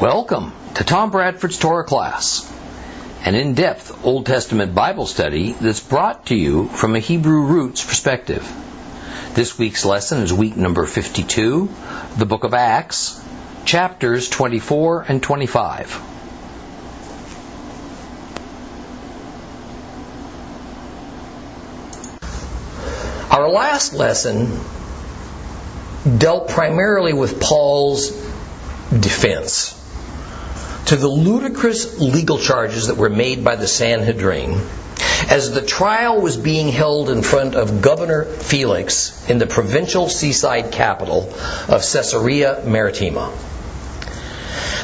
Welcome to Tom Bradford's Torah class, an in depth Old Testament Bible study that's brought to you from a Hebrew roots perspective. This week's lesson is week number 52, the book of Acts, chapters 24 and 25. Our last lesson dealt primarily with Paul's defense to the ludicrous legal charges that were made by the Sanhedrin as the trial was being held in front of Governor Felix in the provincial seaside capital of Caesarea Maritima.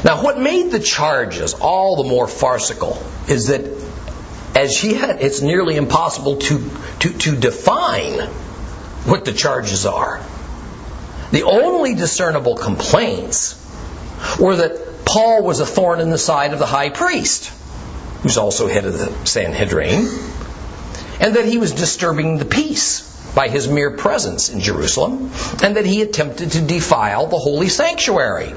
Now, what made the charges all the more farcical is that, as yet, it's nearly impossible to, to, to define what the charges are. The only discernible complaints were that Paul was a thorn in the side of the high priest, who's also head of the Sanhedrin, and that he was disturbing the peace by his mere presence in Jerusalem, and that he attempted to defile the holy sanctuary.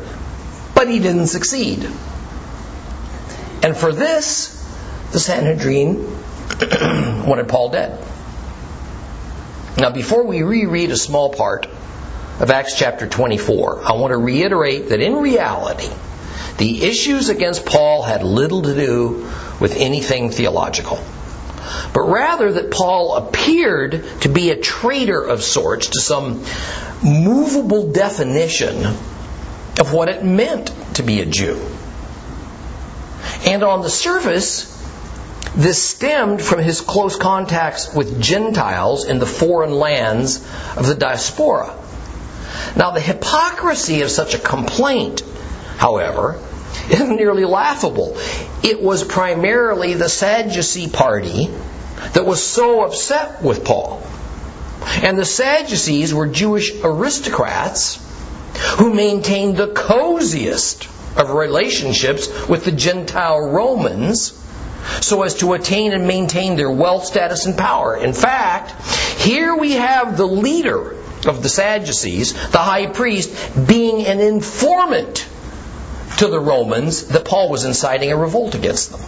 But he didn't succeed. And for this, the Sanhedrin wanted Paul dead. Now, before we reread a small part of Acts chapter 24, I want to reiterate that in reality, the issues against Paul had little to do with anything theological, but rather that Paul appeared to be a traitor of sorts to some movable definition of what it meant to be a Jew. And on the surface, this stemmed from his close contacts with Gentiles in the foreign lands of the diaspora. Now, the hypocrisy of such a complaint however, is nearly laughable. It was primarily the Sadducee party that was so upset with Paul. And the Sadducees were Jewish aristocrats who maintained the coziest of relationships with the Gentile Romans so as to attain and maintain their wealth, status, and power. In fact, here we have the leader of the Sadducees, the high priest, being an informant to the Romans that Paul was inciting a revolt against them.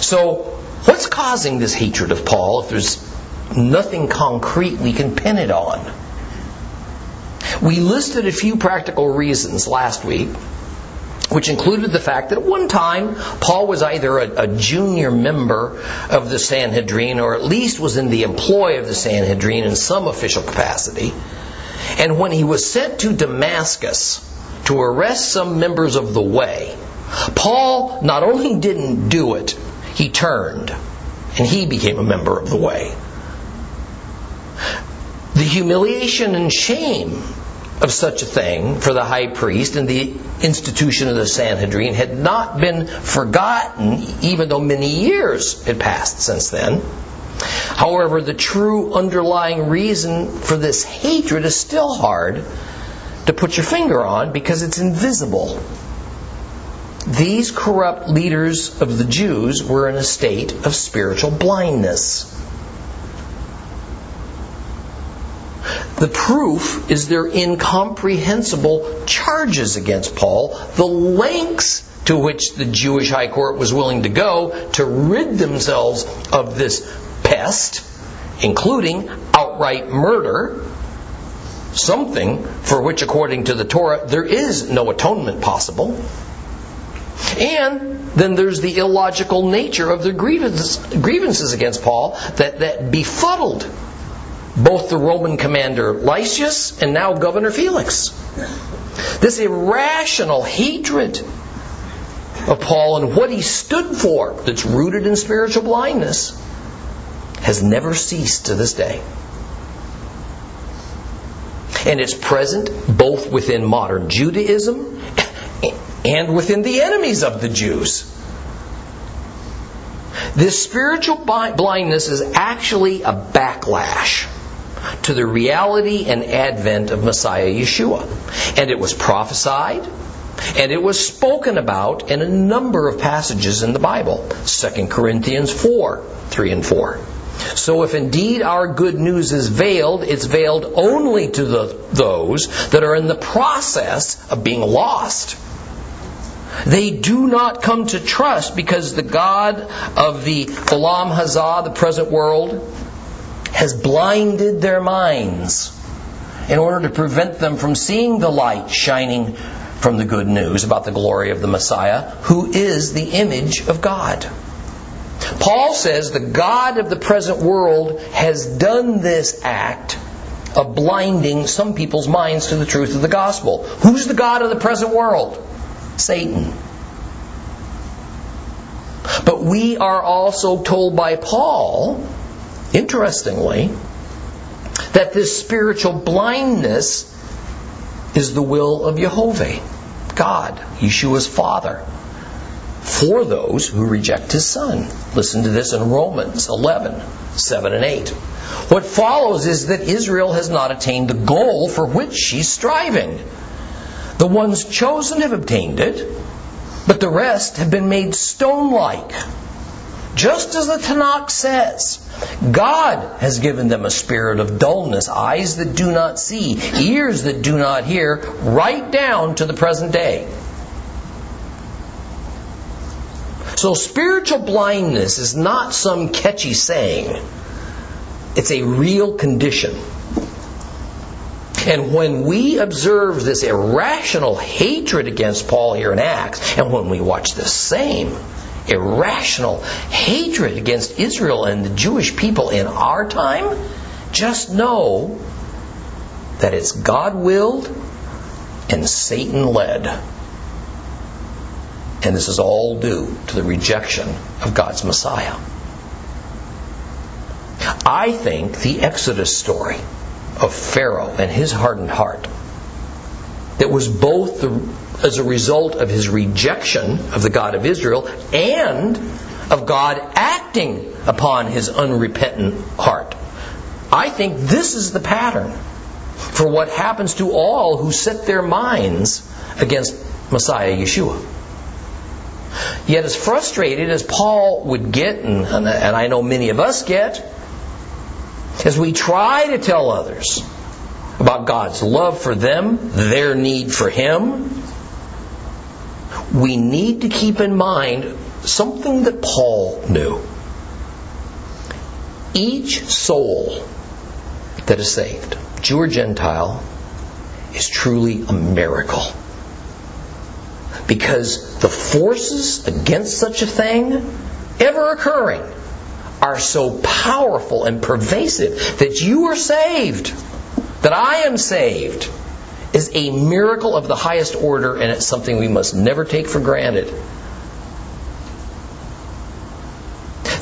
So, what's causing this hatred of Paul if there's nothing concrete we can pin it on? We listed a few practical reasons last week, which included the fact that at one time Paul was either a, a, junior member of the Sanhedrin or at least was in the employ of the Sanhedrin in some official capacity. And when he was sent to Damascus, to arrest some members of the way, Paul not only didn't do it, he turned and he became a member of the way. The humiliation and shame of such a thing for the high priest and the institution of the Sanhedrin had not been forgotten, even though many years had passed since then. However, the true underlying reason for this hatred is still hard to put your finger on because it's invisible. These corrupt leaders of the Jews were in a state of spiritual blindness. The proof is their incomprehensible charges against Paul, the lengths to which the Jewish high court was willing to go to rid themselves of this pest, including outright murder, something for which, according to the Torah, there is no atonement possible. And then there's the illogical nature of their grievances, grievances against Paul that, that befuddled both the Roman commander Lysias and now Governor Felix. This irrational hatred of Paul and what he stood for, that's rooted in spiritual blindness, has never ceased to this day and it's present both within modern Judaism and within the enemies of the Jews. This spiritual blindness is actually a backlash to the reality and advent of Messiah Yeshua. And it was prophesied and it was spoken about in a number of passages in the Bible. 2 Corinthians 4, 3 and 4. So if indeed our good news is veiled, it's veiled only to the, those that are in the process of being lost. They do not come to trust because the God of the Olam Hazah, the present world, has blinded their minds in order to prevent them from seeing the light shining from the good news about the glory of the Messiah, who is the image of God. Paul says the God of the present world has done this act of blinding some people's minds to the truth of the gospel. Who's the God of the present world? Satan. But we are also told by Paul, interestingly, that this spiritual blindness is the will of Jehovah, God, Yeshua's Father, for those who reject his Son. Listen to this in Romans 11, 7 and 8. What follows is that Israel has not attained the goal for which she's striving. The ones chosen have obtained it, but the rest have been made stone like. Just as the Tanakh says, God has given them a spirit of dullness, eyes that do not see, ears that do not hear, right down to the present day. So spiritual blindness is not some catchy saying. It's a real condition. And when we observe this irrational hatred against Paul here in Acts, and when we watch the same irrational hatred against Israel and the Jewish people in our time, just know that it's God willed and Satan led. And this is all due to the rejection of God's Messiah. I think the Exodus story of Pharaoh and his hardened heart that was both the, as a result of his rejection of the God of Israel and of God acting upon his unrepentant heart. I think this is the pattern for what happens to all who set their minds against Messiah Yeshua. Yet, as frustrated as Paul would get, and, and I know many of us get, as we try to tell others about God's love for them, their need for Him, we need to keep in mind something that Paul knew. Each soul that is saved, Jew or Gentile, is truly a miracle. Because the forces against such a thing ever occurring are so powerful and pervasive that you are saved, that I am saved, is a miracle of the highest order, and it's something we must never take for granted.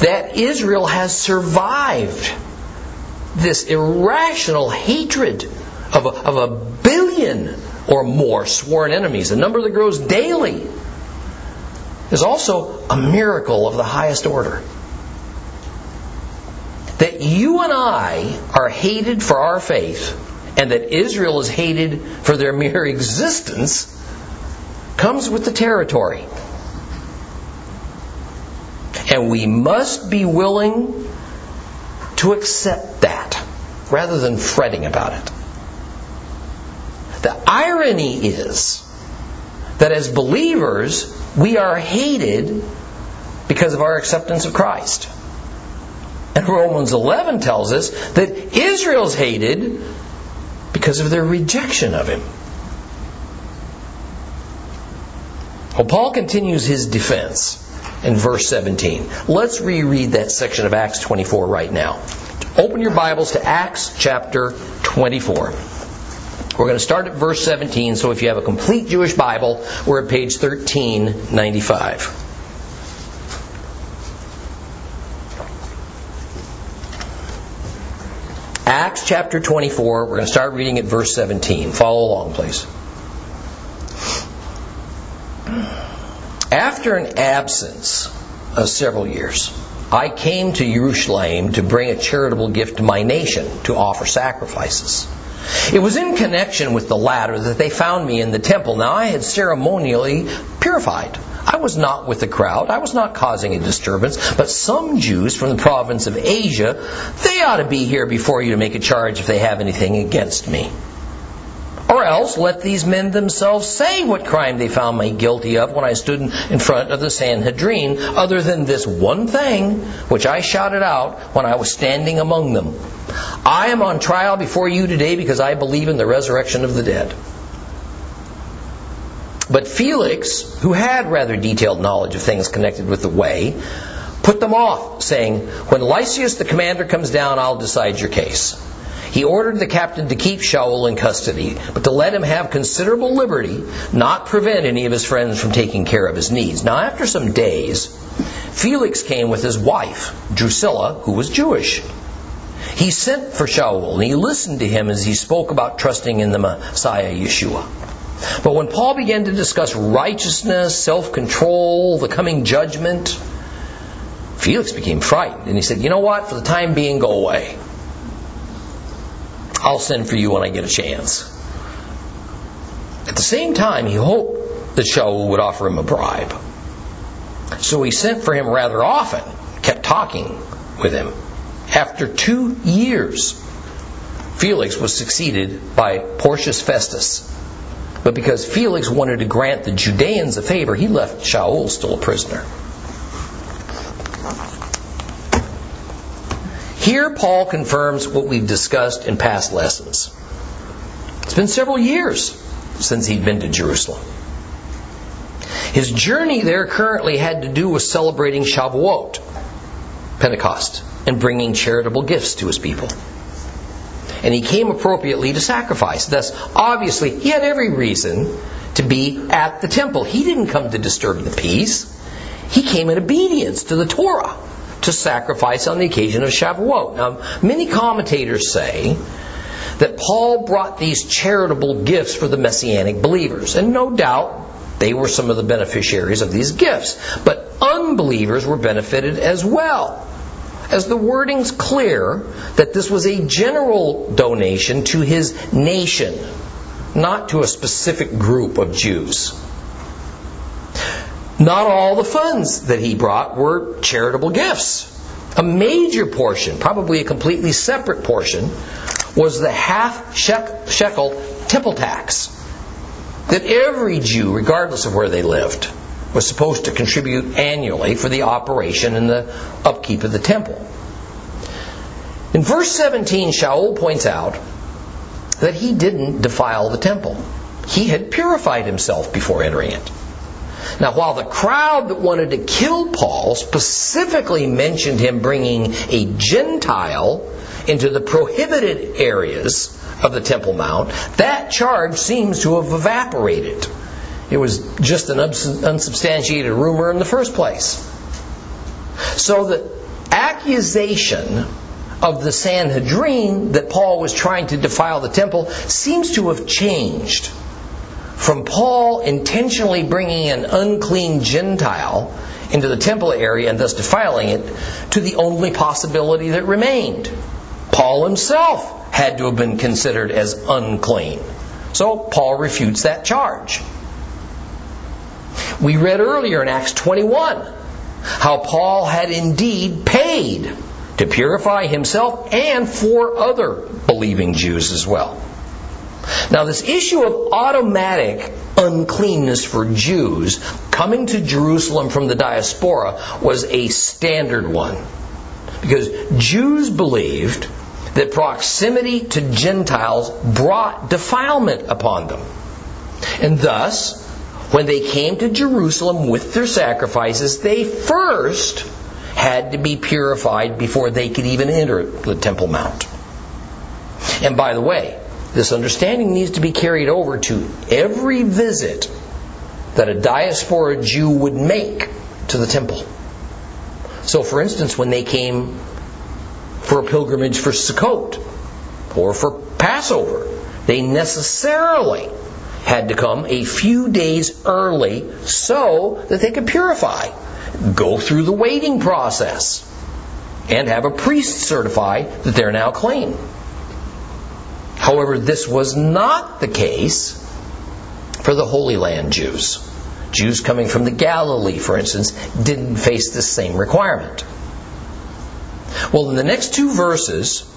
That Israel has survived this irrational hatred of a, of a billion or more sworn enemies, a number that grows daily, is also a miracle of the highest order. That you and I are hated for our faith, and that Israel is hated for their mere existence, comes with the territory. And we must be willing to accept that rather than fretting about it. The irony is that as believers, we are hated because of our acceptance of Christ. And Romans 11 tells us that Israel's hated because of their rejection of him. Well, Paul continues his defense in verse 17. Let's reread that section of Acts 24 right now. Open your Bibles to Acts chapter 24. We're going to start at verse 17, so if you have a complete Jewish Bible, we're at page 1395. Acts chapter 24, we're going to start reading at verse 17. Follow along, please. After an absence of several years, I came to Jerusalem to bring a charitable gift to my nation to offer sacrifices. It was in connection with the latter that they found me in the temple. Now I had ceremonially purified. I was not with the crowd. I was not causing a disturbance. But some Jews from the province of Asia, they ought to be here before you to make a charge if they have anything against me. Or else let these men themselves say what crime they found me guilty of when I stood in front of the Sanhedrin, other than this one thing which I shouted out when I was standing among them. I am on trial before you today because I believe in the resurrection of the dead. But Felix, who had rather detailed knowledge of things connected with the way, put them off, saying, When Lysias the commander comes down, I'll decide your case. He ordered the captain to keep Shaul in custody, but to let him have considerable liberty, not prevent any of his friends from taking care of his needs. Now, after some days, Felix came with his wife, Drusilla, who was Jewish. He sent for Shaul, and he listened to him as he spoke about trusting in the Messiah Yeshua. But when Paul began to discuss righteousness, self control, the coming judgment, Felix became frightened and he said, You know what? For the time being, go away. I'll send for you when I get a chance. At the same time, he hoped that Shaul would offer him a bribe. So he sent for him rather often, kept talking with him. After two years, Felix was succeeded by Porcius Festus. But because Felix wanted to grant the Judeans a favor, he left Shaul still a prisoner. Here, Paul confirms what we've discussed in past lessons. It's been several years since he'd been to Jerusalem. His journey there currently had to do with celebrating Shavuot, Pentecost, and bringing charitable gifts to his people. And he came appropriately to sacrifice. Thus, obviously, he had every reason to be at the temple. He didn't come to disturb the peace. He came in obedience to the Torah to sacrifice on the occasion of Shavuot. Now, many commentators say that Paul brought these charitable gifts for the Messianic believers, and no doubt they were some of the beneficiaries of these gifts. But unbelievers were benefited as well. As the wording's clear that this was a general donation to his nation, not to a specific group of Jews. Not all the funds that he brought were charitable gifts. A major portion, probably a completely separate portion, was the half shekel temple tax that every Jew, regardless of where they lived, was supposed to contribute annually for the operation and the upkeep of the temple. In verse 17, Shaul points out that he didn't defile the temple. He had purified himself before entering it. Now, while the crowd that wanted to kill Paul specifically mentioned him bringing a Gentile into the prohibited areas of the Temple Mount, that charge seems to have evaporated. It was just an unsubstantiated rumor in the first place. So the accusation of the Sanhedrin that Paul was trying to defile the temple seems to have changed from Paul intentionally bringing an unclean Gentile into the temple area and thus defiling it to the only possibility that remained. Paul himself had to have been considered as unclean. So Paul refutes that charge. We read earlier in Acts 21 how Paul had indeed paid to purify himself and four other believing Jews as well. Now, this issue of automatic uncleanness for Jews coming to Jerusalem from the diaspora was a standard one. Because Jews believed that proximity to Gentiles brought defilement upon them. And thus, when they came to Jerusalem with their sacrifices, they first had to be purified before they could even enter the Temple Mount. And by the way, this understanding needs to be carried over to every visit that a diaspora Jew would make to the temple. So, for instance, when they came for a pilgrimage for Sukkot or for Passover, they necessarily had to come a few days early so that they could purify, go through the waiting process, and have a priest certify that they're now clean. However, this was not the case for the Holy Land Jews. Jews coming from the Galilee, for instance, didn't face this same requirement. Well, in the next two verses,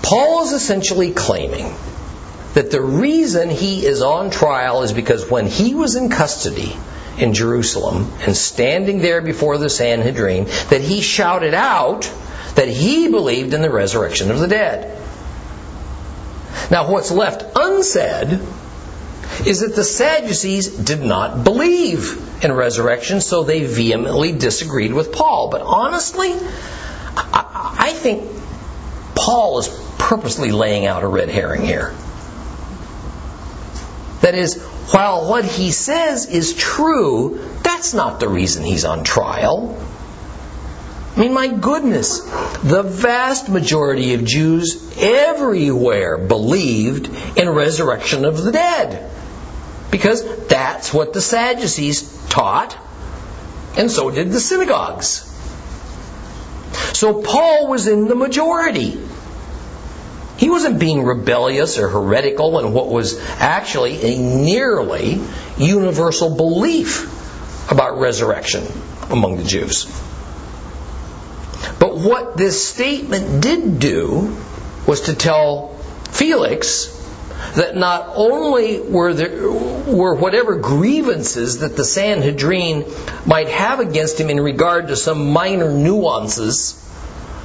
Paul is essentially claiming that the reason he is on trial is because when he was in custody in Jerusalem and standing there before the Sanhedrin, that he shouted out that he believed in the resurrection of the dead. Now, what's left unsaid is that the Sadducees did not believe in resurrection, so they vehemently disagreed with Paul. But honestly, I think Paul is purposely laying out a red herring here. That is, while what he says is true, that's not the reason he's on trial. I mean, my goodness, the vast majority of Jews everywhere believed in resurrection of the dead. Because that's what the Sadducees taught, and so did the synagogues. So Paul was in the majority. He wasn't being rebellious or heretical in what was actually a nearly universal belief about resurrection among the Jews. But what this statement did do was to tell Felix that not only were there were whatever grievances that the Sanhedrin might have against him in regard to some minor nuances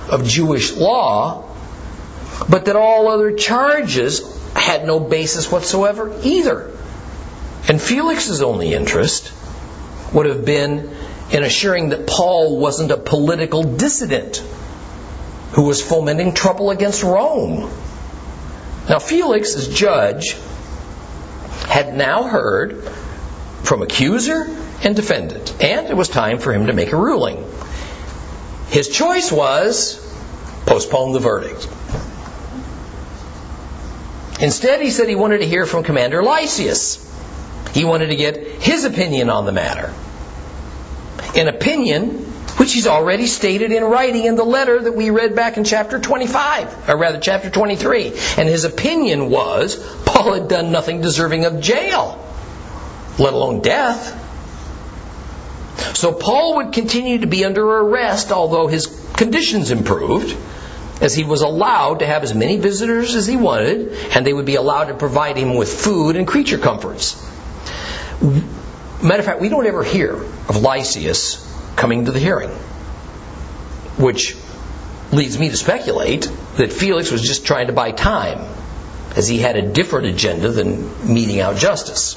of Jewish law, but that all other charges had no basis whatsoever either. And Felix's only interest would have been in assuring that Paul wasn't a political dissident who was fomenting trouble against Rome. Now, Felix, as judge, had now heard from accuser and defendant, and it was time for him to make a ruling. His choice was postpone the verdict. Instead, he said he wanted to hear from Commander Lysias. He wanted to get his opinion on the matter. An opinion which he's already stated in writing in the letter that we read back in chapter 25, or rather chapter 23. And his opinion was Paul had done nothing deserving of jail, let alone death. So Paul would continue to be under arrest, although his conditions improved, as he was allowed to have as many visitors as he wanted, and they would be allowed to provide him with food and creature comforts. Matter of fact, we don't ever hear of Lysias coming to the hearing, which leads me to speculate that Felix was just trying to buy time, as he had a different agenda than meting out justice.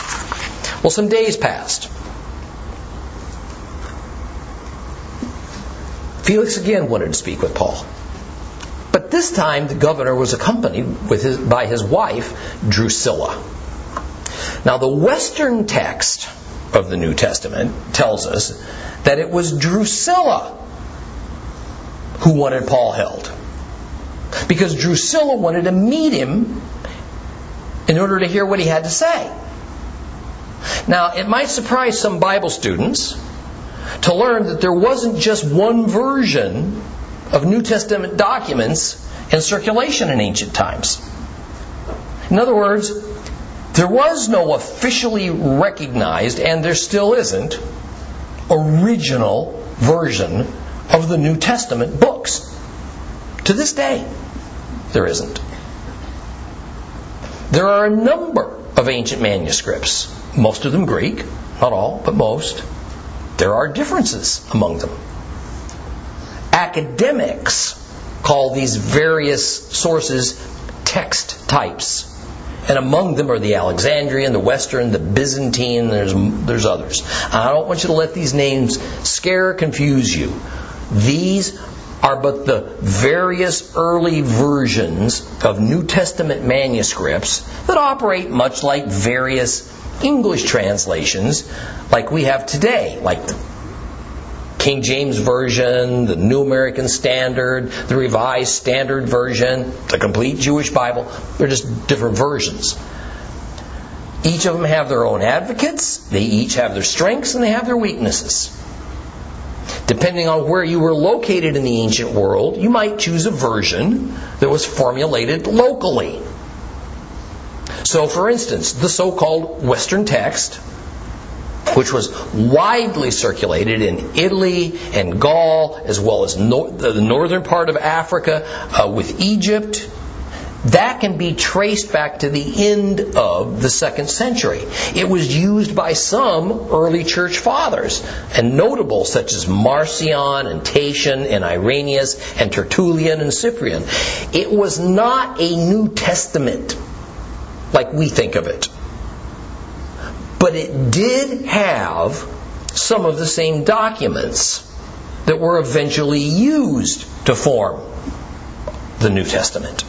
Well, some days passed. Felix again wanted to speak with Paul. But this time the governor was accompanied his, by his wife, Drusilla. Now, the Western text of the New Testament tells us that it was Drusilla who wanted Paul held. Because Drusilla wanted to meet him in order to hear what he had to say. Now, it might surprise some Bible students to learn that there wasn't just one version of New Testament documents in circulation in ancient times. In other words, there was no officially recognized, and there still isn't, original version of the New Testament books. To this day, there isn't. There are a number of ancient manuscripts, most of them Greek, not all, but most there are differences among them. Academics call these various sources text types. And among them are the Alexandrian, the Western, the Byzantine, there's, there's others. I don't want you to let these names scare or confuse you. These are but the various early versions of New Testament manuscripts that operate much like various English translations like we have today, like the King James Version, the New American Standard, the Revised Standard Version, the Complete Jewish Bible. They're just different versions. Each of them have their own advocates, they each have their strengths, and they have their weaknesses. Depending on where you were located in the ancient world, you might choose a version that was formulated locally. So, for instance, the so called Western text, which was widely circulated in Italy and Gaul, as well as the northern part of Africa uh, with Egypt, that can be traced back to the end of the second century. It was used by some early church fathers, and notable such as Marcion and Tatian and Irenaeus and Tertullian and Cyprian. It was not a New Testament like we think of it. But it did have some of the same documents that were eventually used to form the New Testament.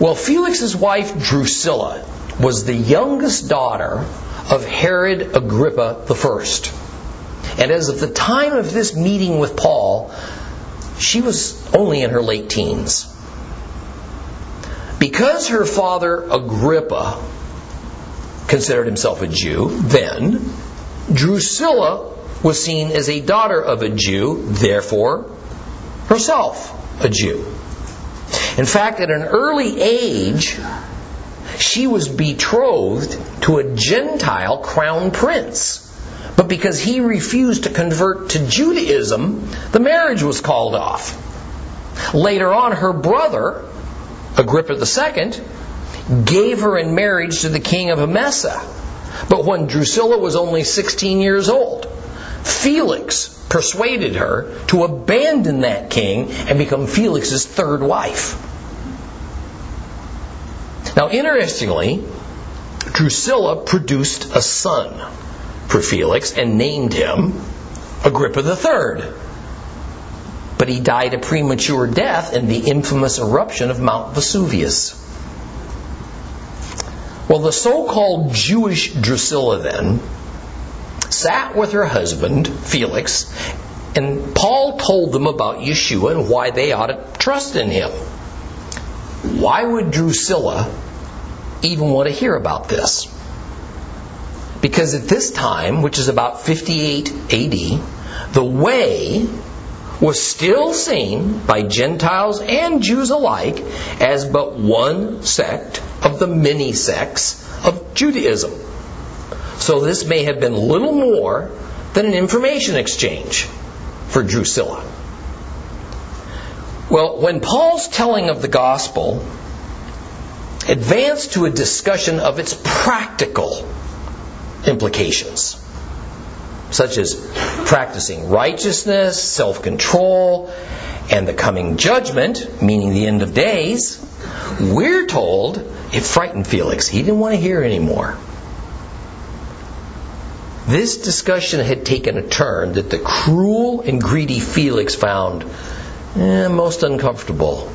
Well, Felix's wife Drusilla was the youngest daughter of Herod Agrippa I. And as of the time of this meeting with Paul, she was only in her late teens. Because her father Agrippa considered himself a Jew then, Drusilla was seen as a daughter of a Jew, therefore, herself a Jew. In fact, at an early age, she was betrothed to a Gentile crown prince. But because he refused to convert to Judaism, the marriage was called off. Later on, her brother, Agrippa II, gave her in marriage to the king of Emesa. But when Drusilla was only 16 years old, Felix persuaded her to abandon that king and become Felix's third wife. Now, interestingly, Drusilla produced a son for Felix and named him Agrippa III. But he died a premature death in the infamous eruption of Mount Vesuvius. Well, the so called Jewish Drusilla then sat with her husband, Felix, and Paul told them about Yeshua and why they ought to trust in him. Why would Drusilla even want to hear about this? Because at this time, which is about 58 AD, the way was still seen by Gentiles and Jews alike as but one sect of the many sects of Judaism. So this may have been little more than an information exchange for Drusilla. Well, when Paul's telling of the gospel advanced to a discussion of its practical implications, such as practicing righteousness, self control, and the coming judgment, meaning the end of days, we're told it frightened Felix. He didn't want to hear anymore. This discussion had taken a turn that the cruel and greedy Felix found eh, most uncomfortable.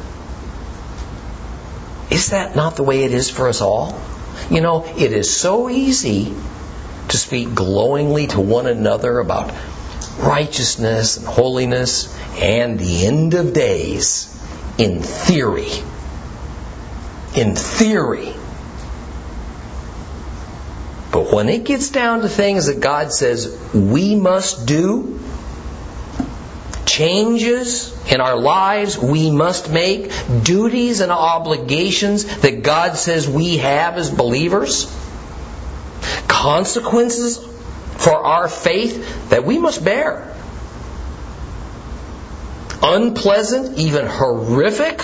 Is that not the way it is for us all? You know, it is so easy to speak glowingly to one another about righteousness and holiness and the end of days in theory. In theory. But when it gets down to things that God says we must do, changes in our lives we must make, duties and obligations that God says we have as believers, consequences for our faith that we must bear. Unpleasant, even horrific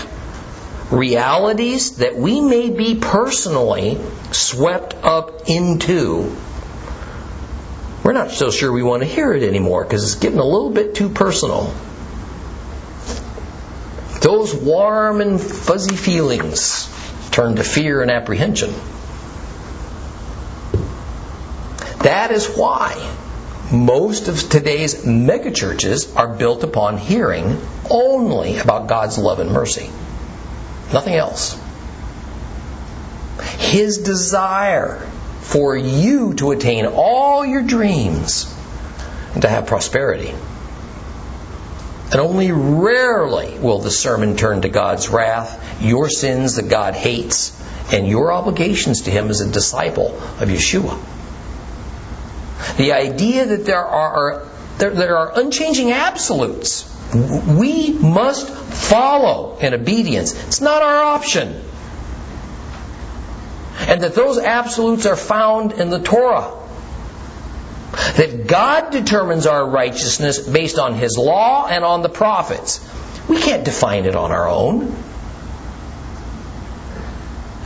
realities that we may be personally swept up into, we're not so sure we want to hear it anymore because it's getting a little bit too personal. Those warm and fuzzy feelings turn to fear and apprehension. That is why most of today's megachurches are built upon hearing only about God's love and mercy. Nothing else. His desire for you to attain all your dreams and to have prosperity. And only rarely will the sermon turn to God's wrath, your sins that God hates, and your obligations to Him as a disciple of Yeshua. The idea that there are, there, there are unchanging absolutes we must follow in obedience. It's not our option. And that those absolutes are found in the Torah. That God determines our righteousness based on His law and on the prophets. We can't define it on our own.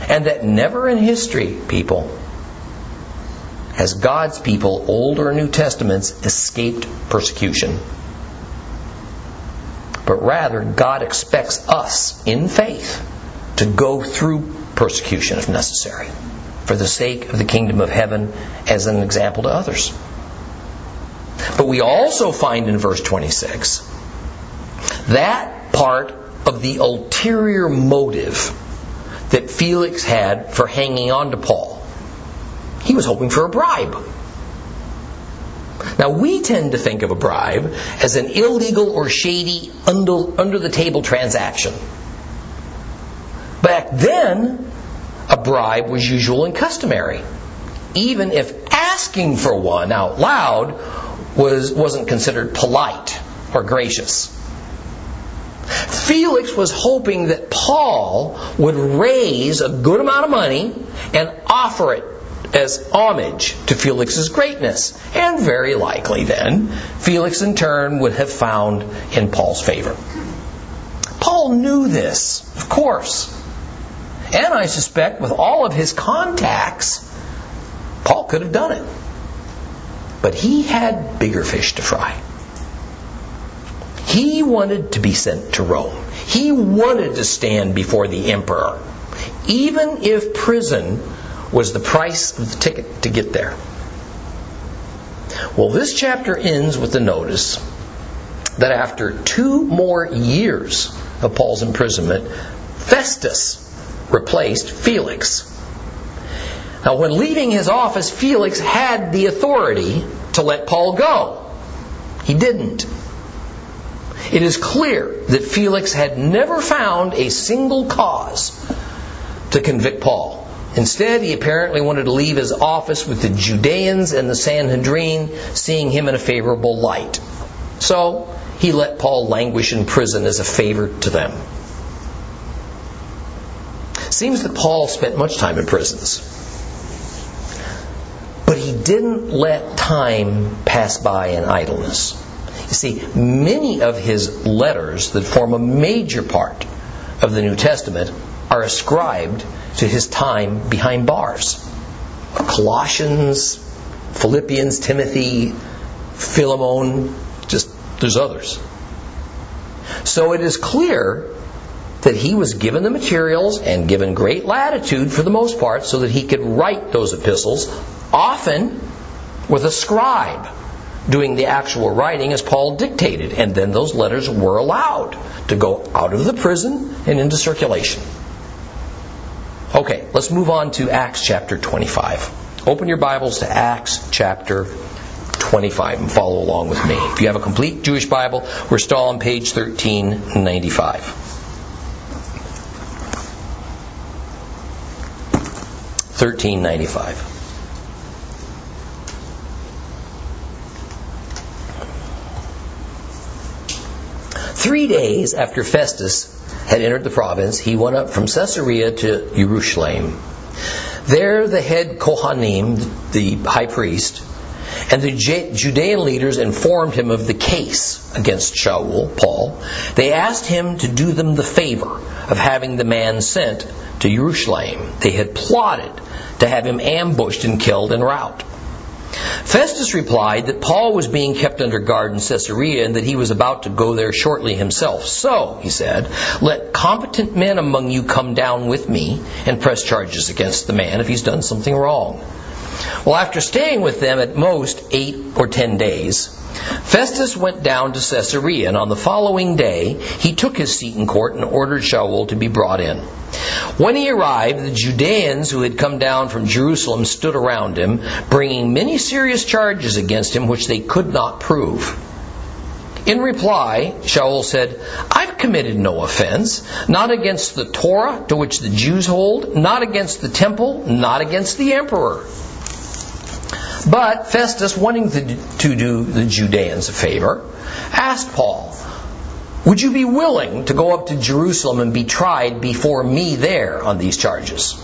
And that never in history, people, has God's people, Old or New Testaments, escaped persecution. But rather, God expects us, in faith, to go through persecution if necessary, for the sake of the kingdom of heaven as an example to others. But we also find in verse 26 that part of the ulterior motive that Felix had for hanging on to Paul. Was hoping for a bribe. Now, we tend to think of a bribe as an illegal or shady, under the table transaction. Back then, a bribe was usual and customary, even if asking for one out loud was, wasn't considered polite or gracious. Felix was hoping that Paul would raise a good amount of money and offer it as homage to Felix's greatness. And very likely then, Felix in turn would have found in Paul's favor. Paul knew this, of course. And I suspect with all of his contacts, Paul could have done it. But he had bigger fish to fry. He wanted to be sent to Rome. He wanted to stand before the emperor, even if prison was the price of the ticket to get there. Well, this chapter ends with the notice that after two more years of Paul's imprisonment, Festus replaced Felix. Now, when leaving his office, Felix had the authority to let Paul go. He didn't. It is clear that Felix had never found a single cause to convict Paul. Instead, he apparently wanted to leave his office with the Judeans and the Sanhedrin, seeing him in a favorable light. So, he let Paul languish in prison as a favor to them. Seems that Paul spent much time in prisons. But he didn't let time pass by in idleness. You see, many of his letters that form a major part of the New Testament are ascribed to his time behind bars. Colossians, Philippians, Timothy, Philemon, just there's others. So it is clear that he was given the materials and given great latitude for the most part so that he could write those epistles, often with a scribe doing the actual writing as Paul dictated. And then those letters were allowed to go out of the prison and into circulation. Okay, let's move on to Acts chapter 25. Open your Bibles to Acts chapter 25 and follow along with me. If you have a complete Jewish Bible, we're still on page 1395. 1395. Three days after Festus had entered the province, he went up from Caesarea to Jerusalem. There, the head Kohanim, the high priest, and the Judean leaders informed him of the case against Shaul, Paul. They asked him to do them the favor of having the man sent to Jerusalem. They had plotted to have him ambushed and killed en route. Festus replied that Paul was being kept under guard in Caesarea and that he was about to go there shortly himself. So, he said, let competent men among you come down with me and press charges against the man if he's done something wrong. Well, after staying with them at most eight or ten days, Festus went down to Caesarea, and on the following day he took his seat in court and ordered Shaul to be brought in. When he arrived, the Judeans who had come down from Jerusalem stood around him, bringing many serious charges against him which they could not prove. In reply, Shaul said, I've committed no offense, not against the Torah to which the Jews hold, not against the temple, not against the emperor. But Festus, wanting to, do the Judeans a favor, asked Paul, Would you be willing to go up to Jerusalem and be tried before me there on these charges?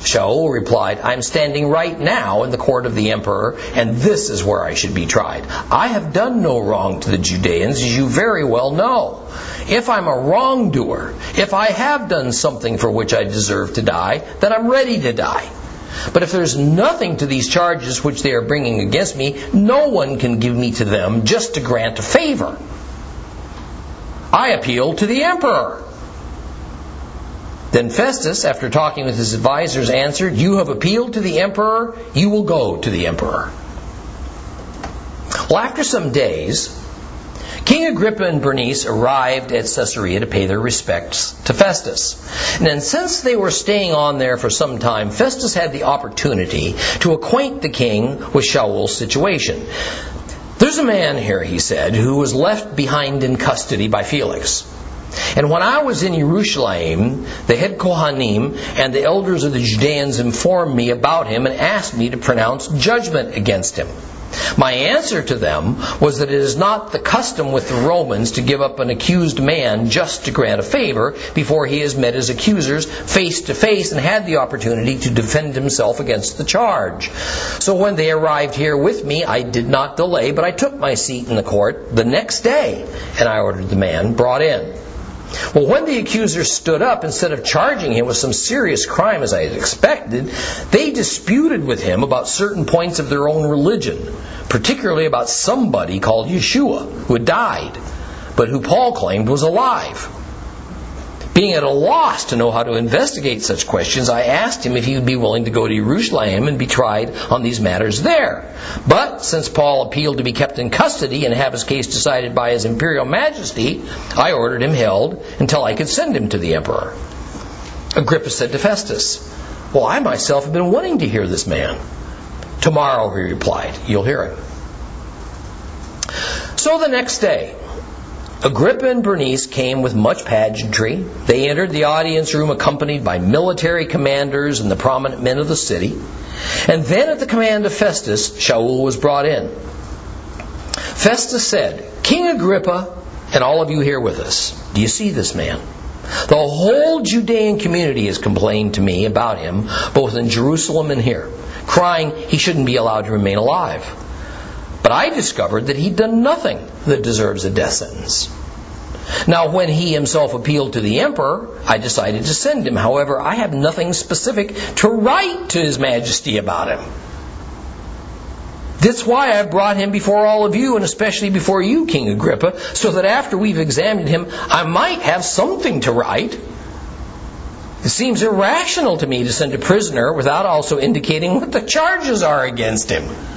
Shaul replied, I am standing right now in the court of the emperor, and this is where I should be tried. I have done no wrong to the Judeans, as you very well know. If I'm a wrongdoer, if I have done something for which I deserve to die, then I'm ready to die. But if there's nothing to these charges which they are bringing against me, no one can give me to them just to grant a favor. I appeal to the emperor. Then Festus, after talking with his advisers, answered, You have appealed to the emperor, you will go to the emperor. Well, after some days, King Agrippa and Bernice arrived at Caesarea to pay their respects to Festus. And since they were staying on there for some time, Festus had the opportunity to acquaint the king with Shaul's situation. There's a man here, he said, who was left behind in custody by Felix. And when I was in Jerusalem, the head Kohanim and the elders of the Judeans informed me about him and asked me to pronounce judgment against him. My answer to them was that it is not the custom with the Romans to give up an accused man just to grant a favor before he has met his accusers face to face and had the opportunity to defend himself against the charge. So when they arrived here with me, I did not delay, but I took my seat in the court the next day, and I ordered the man brought in. Well, when the accusers stood up, instead of charging him with some serious crime as I had expected, they disputed with him about certain points of their own religion, particularly about somebody called Yeshua, who had died, but who Paul claimed was alive. Being at a loss to know how to investigate such questions, I asked him if he would be willing to go to Jerusalem and be tried on these matters there. But since Paul appealed to be kept in custody and have his case decided by his imperial majesty, I ordered him held until I could send him to the emperor. Agrippa said to Festus, Well, I myself have been wanting to hear this man. Tomorrow, he replied, you'll hear him. So the next day, Agrippa and Bernice came with much pageantry. They entered the audience room accompanied by military commanders and the prominent men of the city. And then, at the command of Festus, Shaul was brought in. Festus said, King Agrippa, and all of you here with us, do you see this man? The whole Judean community has complained to me about him, both in Jerusalem and here, crying he shouldn't be allowed to remain alive. But I discovered that he'd done nothing that deserves a death sentence. Now, when he himself appealed to the emperor, I decided to send him. However, I have nothing specific to write to his majesty about him. That's why I've brought him before all of you, and especially before you, King Agrippa, so that after we've examined him, I might have something to write. It seems irrational to me to send a prisoner without also indicating what the charges are against him.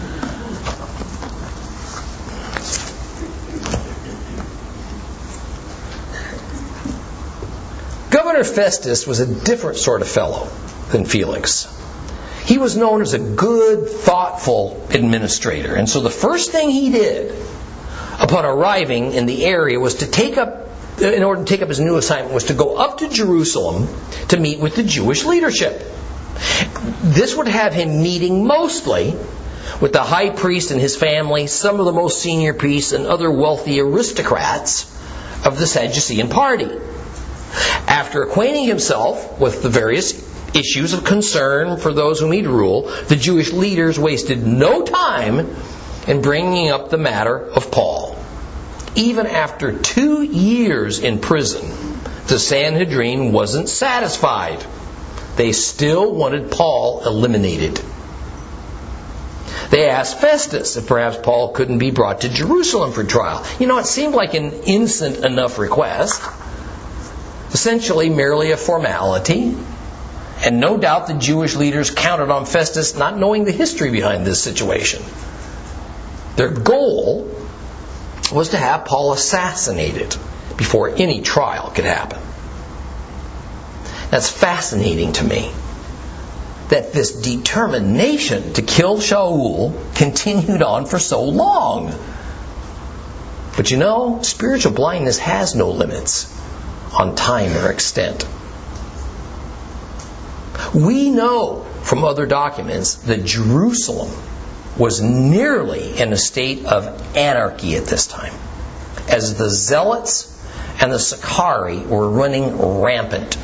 Governor Festus was a different sort of fellow than Felix. He was known as a good, thoughtful administrator. And so the first thing he did upon arriving in the area was to take up in order to take up his new assignment was to go up to Jerusalem to meet with the Jewish leadership. This would have him meeting mostly with the high priest and his family, some of the most senior priests, and other wealthy aristocrats of the Sadducean party. After acquainting himself with the various issues of concern for those whom he'd rule, the Jewish leaders wasted no time in bringing up the matter of Paul. Even after two years in prison, the Sanhedrin wasn't satisfied. They still wanted Paul eliminated. They asked Festus if perhaps Paul couldn't be brought to Jerusalem for trial. You know, it seemed like an innocent enough request essentially merely a formality. And no doubt the Jewish leaders counted on Festus not knowing the history behind this situation. Their goal was to have Paul assassinated before any trial could happen. That's fascinating to me that this determination to kill Shaul continued on for so long. But you know, spiritual blindness has no limits on time or extent. We know from other documents that Jerusalem was nearly in a state of anarchy at this time, as the Zealots and the Sicarii were running rampant.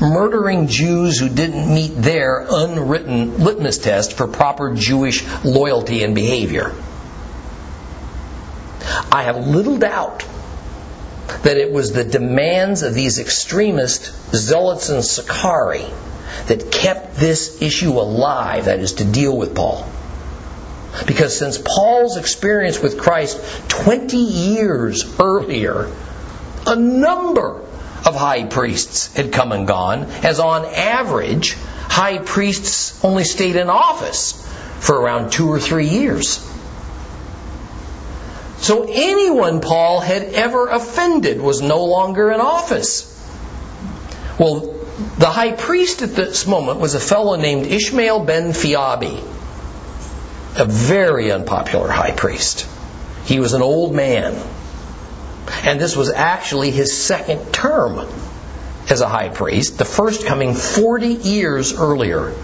murdering Jews who didn't meet their unwritten litmus test for proper Jewish loyalty and behavior. I have little doubt that it was the demands of these extremist zealots and Sicarii that kept this issue alive, that is, to deal with Paul. Because since Paul's experience with Christ 20 years earlier, a number of high priests had come and gone, as on average, high priests only stayed in office for around two or three years. So anyone Paul had ever offended was no longer in office. Well, the high priest at this moment was a fellow named Ishmael ben Phiabi, a very unpopular high priest. He was an old man. And this was actually his second term as a high priest, the first coming 40 years earlier.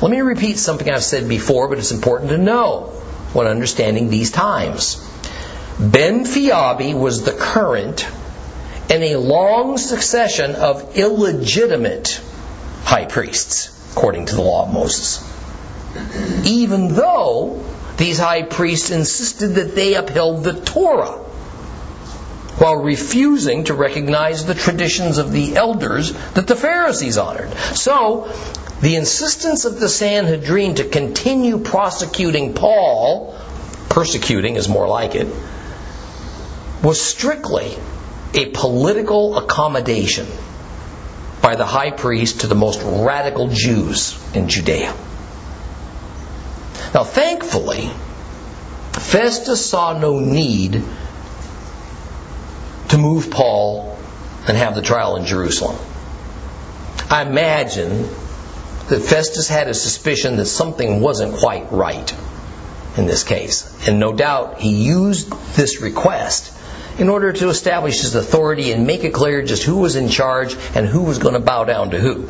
Let me repeat something I've said before, but it's important to know when understanding these times. Ben Phiabi was the current in a long succession of illegitimate high priests, according to the law of Moses. Even though these high priests insisted that they upheld the Torah while refusing to recognize the traditions of the elders that the Pharisees honored. So, the insistence of the Sanhedrin to continue prosecuting Paul, persecuting is more like it, was strictly a political accommodation by the high priest to the most radical Jews in Judea. Now, thankfully, Festus saw no need to move Paul and have the trial in Jerusalem. I imagine that Festus had a suspicion that something wasn't quite right in this case. And no doubt he used this request in order to establish his authority and make it clear just who was in charge and who was going to bow down to who.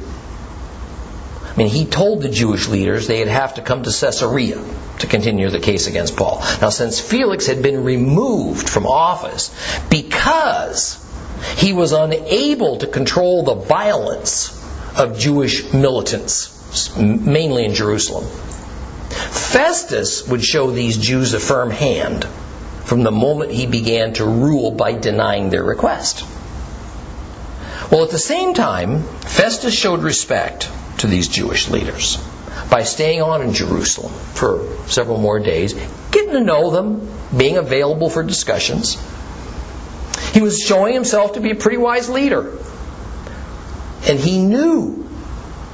I mean, he told the Jewish leaders they'd have to come to Caesarea to continue the case against Paul. Now, since Felix had been removed from office because he was unable to control the violence of Jewish militants, mainly in Jerusalem, Festus would show these Jews a firm hand from the moment he began to rule by denying their request. Well, at the same time, Festus showed respect to these Jewish leaders by staying on in Jerusalem for several more days, getting to know them, being available for discussions. He was showing himself to be a pretty wise leader. And he knew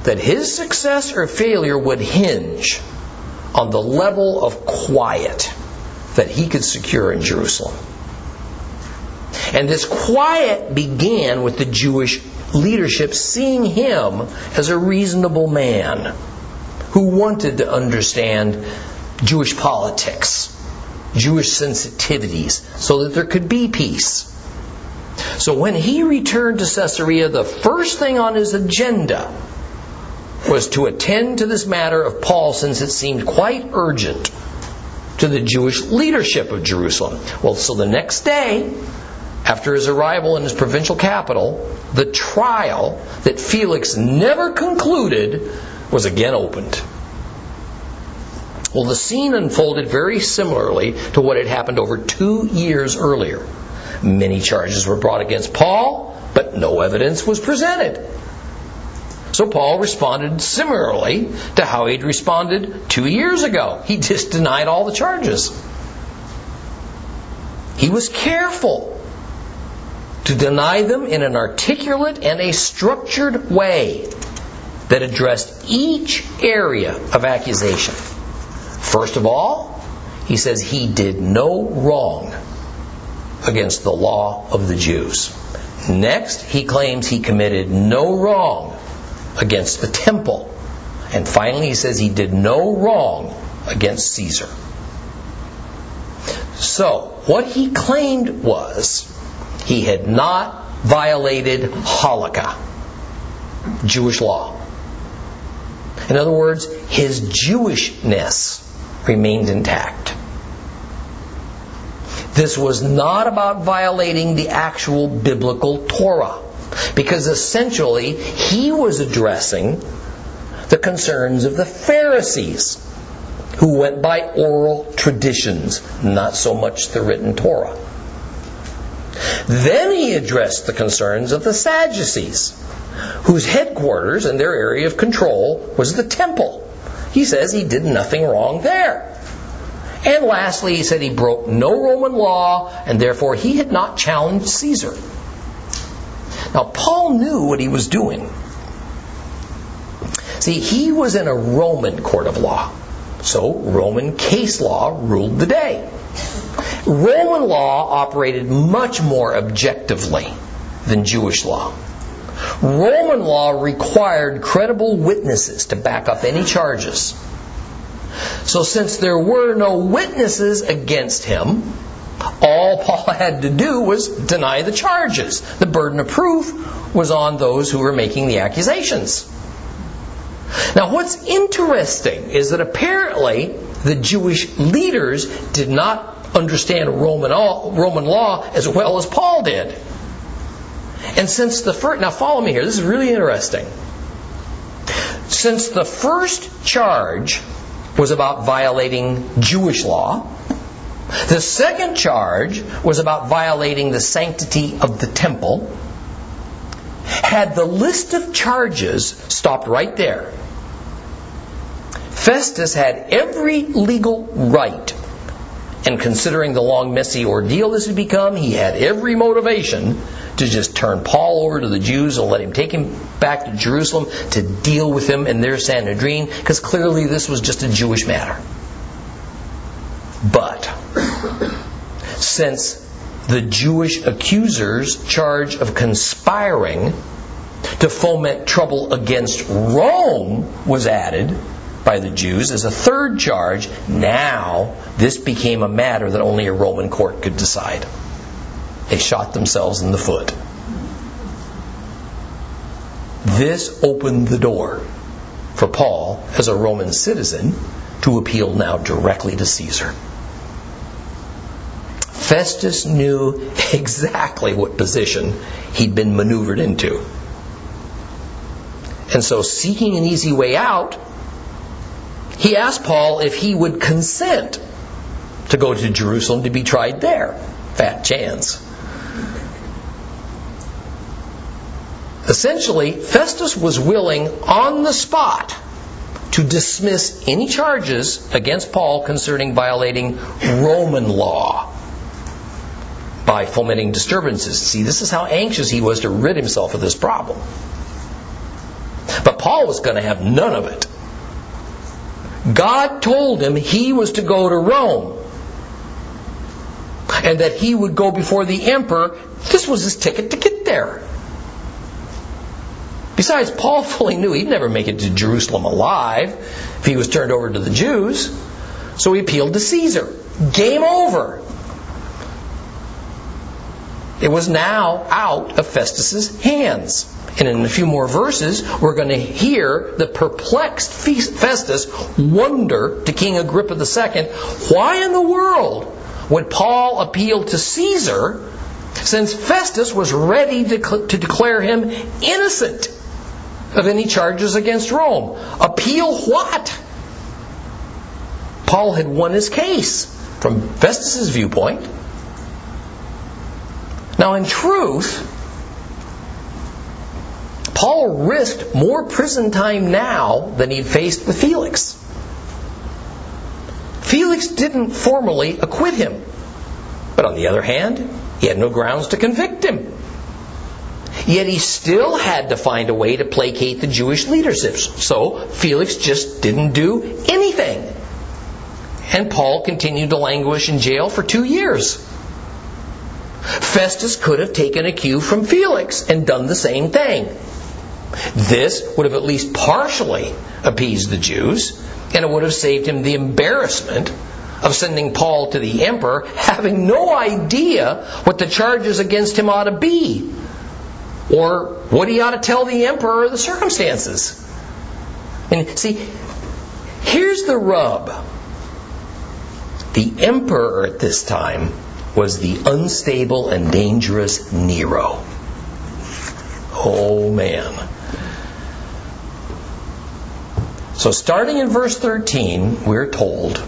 that his success or failure would hinge on the level of quiet that he could secure in Jerusalem. And this quiet began with the Jewish leadership seeing him as a reasonable man who wanted to understand Jewish politics, Jewish sensitivities, so that there could be peace. So when he returned to Caesarea, the first thing on his agenda was to attend to this matter of Paul since it seemed quite urgent to the Jewish leadership of Jerusalem. Well, so the next day, after his arrival in his provincial capital, the trial that Felix never concluded was again opened. Well, the scene unfolded very similarly to what had happened over two years earlier. Many charges were brought against Paul, but no evidence was presented. So Paul responded similarly to how he'd responded two years ago. He just denied all the charges. He was careful to deny them in an articulate and a structured way that addressed each area of accusation. First of all, he says he did no wrong against the law of the Jews. Next, he claims he committed no wrong against the temple. And finally, he says he did no wrong against Caesar. So, what he claimed was he had not violated halakha, Jewish law. In other words, his Jewishness remained intact. This was not about violating the actual biblical Torah. because essentially he was addressing the concerns of the Pharisees who went by oral traditions, not so much the written Torah. Then he addressed the concerns of the Sadducees, whose headquarters and their area of control was the temple. He says he did nothing wrong there. And lastly, he said he broke no Roman law, and therefore he had not challenged Caesar. Now, Paul knew what he was doing. See, he was in a Roman court of law. So, Roman case law ruled the day. Roman law operated much more objectively than Jewish law. Roman law required credible witnesses to back up any charges. So, since there were no witnesses against him, all Paul had to do was deny the charges. The burden of proof was on those who were making the accusations. Now, what's interesting is that apparently the Jewish leaders did not understand Roman, Roman law as well as Paul did. And since the first, now follow me here, this is really interesting. Since the first charge was about violating Jewish law, the second charge was about violating the sanctity of the temple. Had the list of charges stopped right there, Festus had every legal right. And considering the long, messy ordeal this had become, he had every motivation to just turn Paul over to the Jews and let him take him back to Jerusalem to deal with him in their Sanhedrin, because clearly this was just a Jewish matter. But, since the Jewish accusers' charge of conspiring to foment trouble against Rome was added, by the Jews as a third charge, now this became a matter that only a Roman court could decide. They shot themselves in the foot. This opened the door for Paul, as a Roman citizen, to appeal now directly to Caesar. Festus knew exactly what position he'd been maneuvered into. And so, seeking an easy way out, he asked Paul if he would consent to go to Jerusalem to be tried there. Fat chance. Essentially, Festus was willing on the spot to dismiss any charges against Paul concerning violating Roman law by fomenting disturbances. See, this is how anxious he was to rid himself of this problem. But Paul was going to have none of it. God told him he was to go to Rome and that he would go before the emperor. This was his ticket to get there. Besides, Paul fully knew he'd never make it to Jerusalem alive if he was turned over to the Jews. So he appealed to Caesar. Game over. It was now out of Festus's hands. And in a few more verses, we're going to hear the perplexed Festus wonder to King Agrippa II why in the world would Paul appeal to Caesar since Festus was ready to, to declare him innocent of any charges against Rome? Appeal what? Paul had won his case from Festus's viewpoint. Now, in truth, Paul risked more prison time now than he'd faced with Felix. Felix didn't formally acquit him. But on the other hand, he had no grounds to convict him. Yet he still had to find a way to placate the Jewish leadership. So Felix just didn't do anything. And Paul continued to languish in jail for two years. Festus could have taken a cue from Felix and done the same thing. This would have at least partially appeased the Jews, and it would have saved him the embarrassment of sending Paul to the emperor, having no idea what the charges against him ought to be, or what he ought to tell the emperor of the circumstances. And see, here's the rub. The emperor at this time was the unstable and dangerous Nero Oh man. So, starting in verse 13, we're told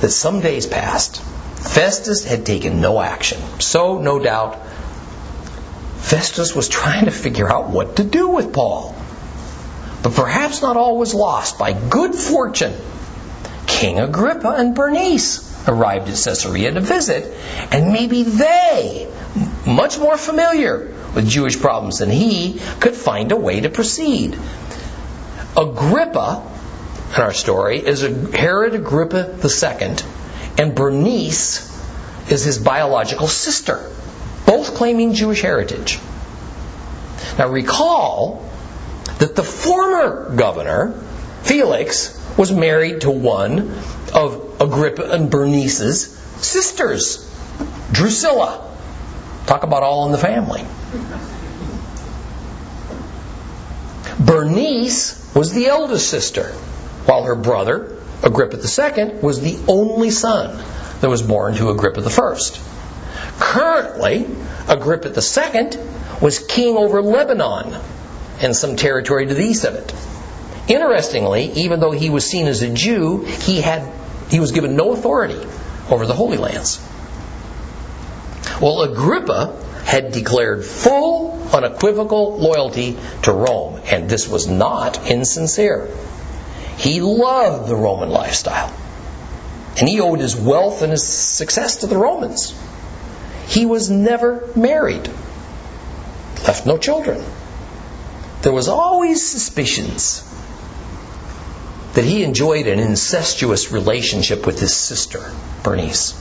that some days passed. Festus had taken no action. So, no doubt, Festus was trying to figure out what to do with Paul. But perhaps not all was lost. By good fortune, King Agrippa and Bernice arrived at Caesarea to visit, and maybe they, much more familiar with Jewish problems than he, could find a way to proceed. Agrippa, in our story, is Herod Agrippa II, and Bernice is his biological sister, both claiming Jewish heritage. Now recall that the former governor, Felix, was married to one of Agrippa and Bernice's sisters, Drusilla. Talk about all in the family. Bernice was the eldest sister, while her brother, Agrippa II, was the only son that was born to Agrippa I. Currently, Agrippa II was king over Lebanon and some territory to the east of it. Interestingly, even though he was seen as a Jew, he had he was given no authority over the Holy Lands. Well, Agrippa had declared full, unequivocal loyalty to Rome, and this was not insincere. He loved the Roman lifestyle, and he owed his wealth and his success to the Romans. He was never married, left no children. There was always suspicions that he enjoyed an incestuous relationship with his sister, Bernice.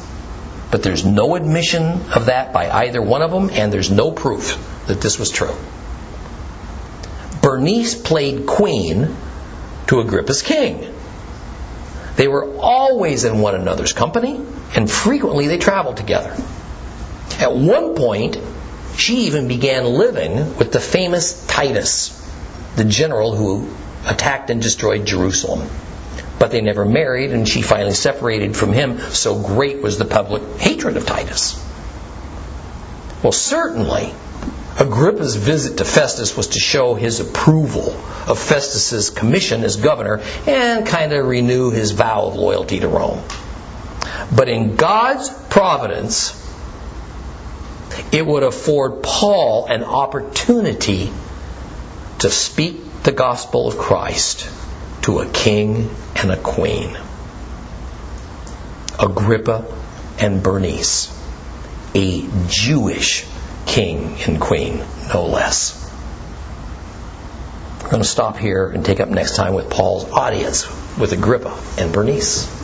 But there's no admission of that by either one of them, and there's no proof that this was true. Bernice played queen to Agrippa's king. They were always in one another's company, and frequently they traveled together. At one point, she even began living with the famous Titus, the general who attacked and destroyed Jerusalem but they never married, and she finally separated from him, so great was the public hatred of Titus. Well, certainly, Agrippa's visit to Festus was to show his approval of Festus's commission as governor and kind of renew his vow of loyalty to Rome. But in God's providence, it would afford Paul an opportunity to speak the gospel of Christ to a king and a queen. Agrippa and Bernice, a Jewish king and queen, no less. We're going to stop here and take up next time with Paul's audience with Agrippa and Bernice.